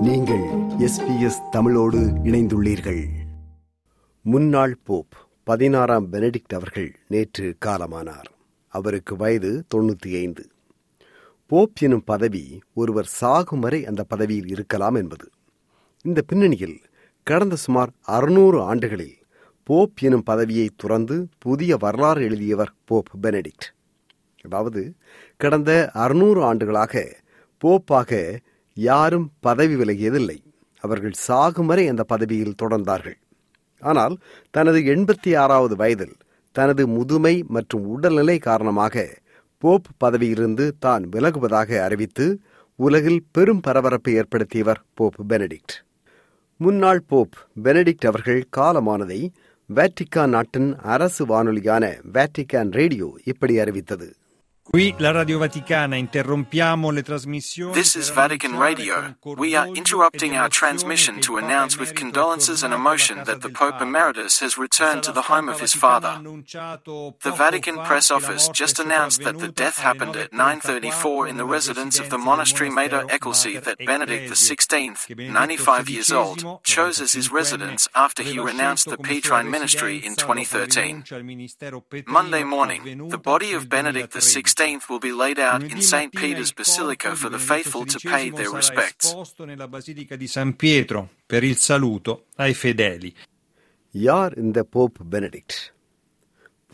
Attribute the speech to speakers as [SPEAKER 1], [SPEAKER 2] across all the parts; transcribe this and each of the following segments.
[SPEAKER 1] நீங்கள் எஸ்பிஎஸ் தமிழோடு இணைந்துள்ளீர்கள். முன்னாள் போப் பதினாறாம் பெனடிக்ட் அவர்கள் நேற்று காலமானார். அவருக்கு வயது தொண்ணூத்தி ஐந்து. போப் எனும் பதவி ஒருவர் சாகும் வரை அந்த பதவியில் இருக்கலாம் என்பது. இந்த பின்னணியில் கடந்த சுமார் அறுநூறு ஆண்டுகளில் போப் எனும் பதவியை துறந்து புதிய வரலாறு எழுதியவர் போப் பெனடிக்ட். அதாவது கடந்த அறுநூறு ஆண்டுகளாக போப்பாக யாரும் பதவி விலகியதில்லை. அவர்கள் சாகும் வரை அந்த பதவியில் தொடர்ந்தார்கள். ஆனால் தனது எண்பத்தி ஆறாவது வயதில் தனது முதுமை மற்றும் உடல்நிலை காரணமாக போப் பதவியிலிருந்து தான் விலகுவதாக அறிவித்து உலகில் பெரும் பரபரப்பை ஏற்படுத்தியவர் போப் பெனடிக்ட். முன்னாள் போப் பெனடிக்ட் அவர்கள் காலமானதை வேட்டிக்கான் நாட்டின் அரசு வானொலியான வேட்டிக்கான் ரேடியோ இப்படி அறிவித்தது.
[SPEAKER 2] Qui la Radio Vaticana interrompiamo le trasmissioni.
[SPEAKER 3] This is Vatican Radio. We are interrupting our transmission to announce with condolences and emotion that the Pope Emeritus has returned to the home of his father. The Vatican Press Office just announced that the death happened at 9:34 in the residence of the monastery Mater Ecclesi that Benedict XVI, 95 years old, chose as his residence after he renounced the Petrine ministry in 2013. Monday morning, the body of Benedict XVI will be laid out in St. Peter's Basilica for the faithful to pay their respects.
[SPEAKER 2] nella Basilica di San Pietro per il saluto ai fedeli.
[SPEAKER 1] யார் இந்த Pope Benedict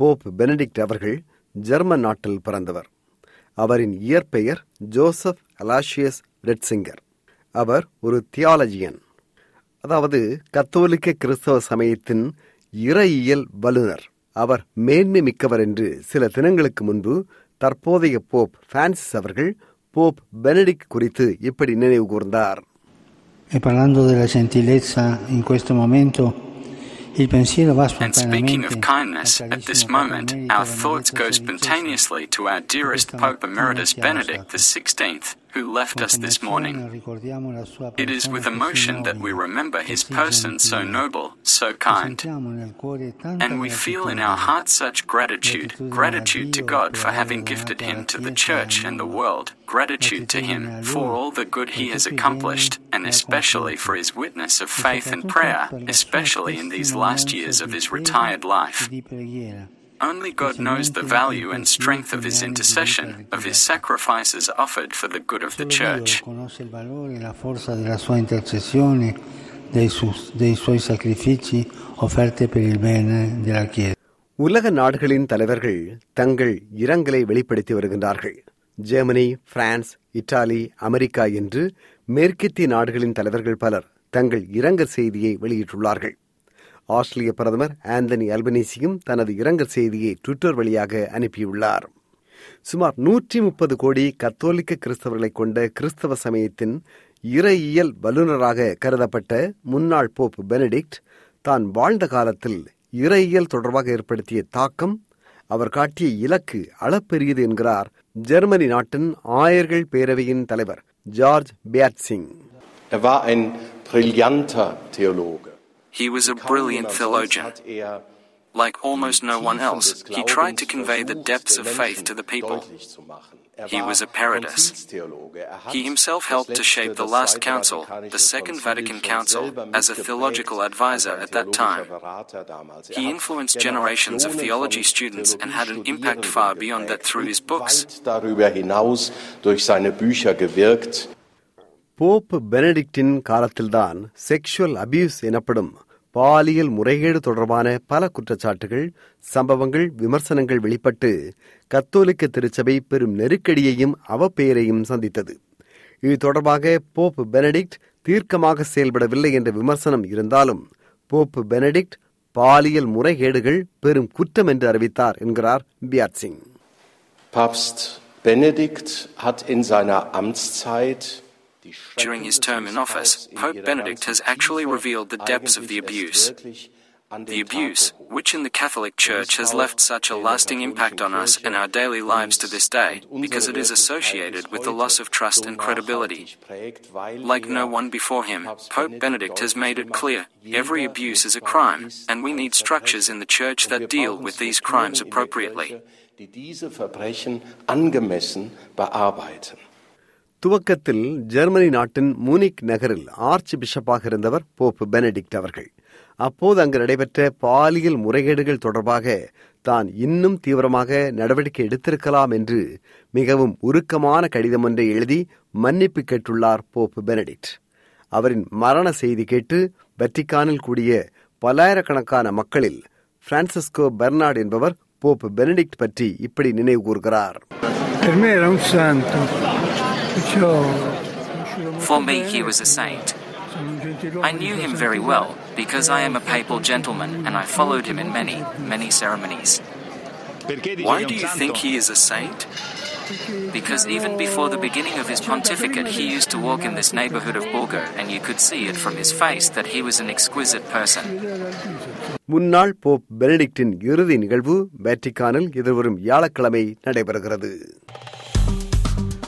[SPEAKER 1] Pope Benedict அவர்கள் German நாட்டில் பிறந்தவர் அவரின் இயற்பெயர் Joseph Aloysius ரெட்சிங்கர் அவர் ஒரு theologian அதாவது கத்தோலிக்க கிறிஸ்தவ சமயத்தின் இறையியல் வல்லுனர் அவர் மேன்மை மிக்கவர் என்று சில தினங்களுக்கு முன்பு தற்போதைய போப் பிரான்சிஸ் அவர்கள் போப் பெனடிக்ட் குறித்து இப்படி நினைவு கூர்ந்தார்
[SPEAKER 4] E parlando della gentilezza in questo momento, il pensiero va
[SPEAKER 5] And speaking of
[SPEAKER 4] spontaneamente
[SPEAKER 5] kindness,
[SPEAKER 4] al
[SPEAKER 5] at this
[SPEAKER 4] carissimo
[SPEAKER 5] moment,
[SPEAKER 4] Papa
[SPEAKER 5] our
[SPEAKER 4] Emeritus
[SPEAKER 5] thoughts go
[SPEAKER 4] Benedetto
[SPEAKER 5] spontaneously to our dearest Pope Emeritus Benedict XVI, Who left us this morning. It is with emotion that we remember his person so noble, so kind. And we feel in our hearts such gratitude, gratitude to God for having gifted him to the Church and the world, gratitude to him for all the good he has accomplished, and especially for his witness of faith and prayer, especially in these last years of his retired life. Only God knows the value and strength of his intercession, of his sacrifices offered for the good of the Church.
[SPEAKER 4] conosce il valore e la forza della sua intercessione, dei, su- dei suoi sacrifici offerti per il bene della Chiesa.
[SPEAKER 1] உலக நாடுகளின் தலைவர்கள் தங்கள் இரங்கலை வெளிப்படுத்தி வருகின்றார்கள் Germany France Italy America என்று மேற்கத்திய நாடுகளின் தலைவர்கள் பலர் தங்கள் இரங்கல் செய்தியை வெளியிட்டுள்ளார்கள் ஆஸ்திரேலிய பிரதமர் ஆந்தனி அல்பனீசியும் தனது இரங்கல் செய்தியை ட்விட்டர் வழியாக அனுப்பியுள்ளார் சுமார் நூற்றி முப்பது கோடி கத்தோலிக்க கிறிஸ்தவர்களை கொண்ட கிறிஸ்தவ சமயத்தின் இறையியல் வல்லுநராக கருதப்பட்ட முன்னாள் போப் பெனடிக்ட் தான் வாழ்ந்த காலத்தில் இறையியல் தொடர்பாக ஏற்படுத்திய தாக்கம் அவர் காட்டிய இலக்கு அளப்பெரியது என்கிறார் ஜெர்மனி நாட்டின் ஆயர்கள் பேரவையின் தலைவர் George Bätzing
[SPEAKER 6] Er war ein brillanter Theologe.
[SPEAKER 3] He was a
[SPEAKER 6] Kaum
[SPEAKER 3] brilliant
[SPEAKER 6] jemand
[SPEAKER 3] theologian.
[SPEAKER 6] sonst hat er
[SPEAKER 3] Like almost no one
[SPEAKER 6] Tiefe
[SPEAKER 3] else,
[SPEAKER 6] des
[SPEAKER 3] he tried to
[SPEAKER 6] Glaubens
[SPEAKER 3] convey the
[SPEAKER 6] versucht,
[SPEAKER 3] depths
[SPEAKER 6] den
[SPEAKER 3] of faith
[SPEAKER 6] Menschen
[SPEAKER 3] to the people.
[SPEAKER 6] deutlich zu machen. Er
[SPEAKER 3] He
[SPEAKER 6] war
[SPEAKER 3] was a paradis.
[SPEAKER 6] Konzilstheologe. Er hat
[SPEAKER 3] He himself
[SPEAKER 6] das
[SPEAKER 3] helped to
[SPEAKER 6] letzte,
[SPEAKER 3] shape the
[SPEAKER 6] das
[SPEAKER 3] last
[SPEAKER 6] Zweite
[SPEAKER 3] council,
[SPEAKER 6] Vatikanische
[SPEAKER 3] the Second
[SPEAKER 6] Konzil
[SPEAKER 3] Vatican
[SPEAKER 6] schon
[SPEAKER 3] Council,
[SPEAKER 6] selber
[SPEAKER 3] as a
[SPEAKER 6] mitgeprägt,
[SPEAKER 3] theological
[SPEAKER 6] als
[SPEAKER 3] advisor
[SPEAKER 6] ein
[SPEAKER 3] at that time.
[SPEAKER 6] theologischer Berater damals. Er
[SPEAKER 3] He
[SPEAKER 6] hat
[SPEAKER 3] influenced generations of
[SPEAKER 6] Generationen
[SPEAKER 3] theology
[SPEAKER 6] von
[SPEAKER 3] students and had an
[SPEAKER 6] Theologiestudierenden
[SPEAKER 3] impact far beyond that
[SPEAKER 6] geprägt
[SPEAKER 3] through his
[SPEAKER 6] und
[SPEAKER 3] books.
[SPEAKER 6] weit darüber hinaus durch seine Bücher gewirkt.
[SPEAKER 1] Pope Benedictine காலத்தில்தான் sexual abuse எனப்படும் பாலியல் முறைகேடு தொடர்பான பல குற்றச்சாட்டுகள் சம்பவங்கள் விமர்சனங்கள் வெளிப்பட்டு கத்தோலிக்க திருச்சபை பெரும் நெருக்கடியையும் அவப்பெயரையும் சந்தித்தது. இது தொடர்பாக போப் பெனடிக்ட் தீர்க்கமாக செயல்படவில்லை என்ற விமர்சனம் இருந்தாலும் போப் பெனடிக்ட் பாலியல் முறைகேடுகள் பெரும் குற்றம் என்று அறிவித்தார் என்கிறார் Bätzing.
[SPEAKER 6] Papst Benedikt hat in seiner Amtszeit
[SPEAKER 3] During his term in office, Pope Benedict has actually revealed the depths of the abuse.
[SPEAKER 6] erst wirklich an den
[SPEAKER 3] The abuse, which in the Catholic Church has left such a lasting impact on us and our daily lives to this day, because it is associated with the loss of trust and credibility.
[SPEAKER 6] nachhaltig prägt, weil
[SPEAKER 3] Like no one before him, Pope Benedict has made it clear every abuse is a crime, and we need structures in the Church that deal with these crimes appropriately.
[SPEAKER 1] துவக்கத்தில் Germany நாட்டின் Munich நகரில் arch பிஷப்பாக இருந்தவர் Pope Benedict அவர்கள். அப்போது அங்கு நடைபெற்ற பாலியல் முறைகேடுகள் தொடர்பாக தான் இன்னும் தீவிரமாக நடவடிக்கை எடுத்திருக்கலாம் என்று மிகவும் உருக்கமான கடிதம் ஒன்றை எழுதி மன்னிப்பு கேட்டுள்ளார் போப் பெனடிக்ட். அவரின் மரண செய்தி கேட்டு வெட்டிக்கானில் கூடிய பல்லாயிரக்கணக்கான மக்களில் பிரான்சிஸ்கோ பெர்னார்ட் என்பவர் போப் பெனடிக்ட் பற்றி இப்படி நினைவு கூறுகிறார்.
[SPEAKER 7] For me, he was a saint. I knew him very well because I am a papal gentleman and I followed him in many, many ceremonies. Why do you think he is a saint? Because even before the beginning of his pontificate, he used to walk in this neighborhood of Borgo, and you could see it from his face that he was an exquisite person.
[SPEAKER 1] முன்னாள் pope பெனடிக்டின் இறுதி நிகழ்வு வேட்டிக்கானில் எதிர்வரும் வியாழக்கிழமை நடைபெறுகிறது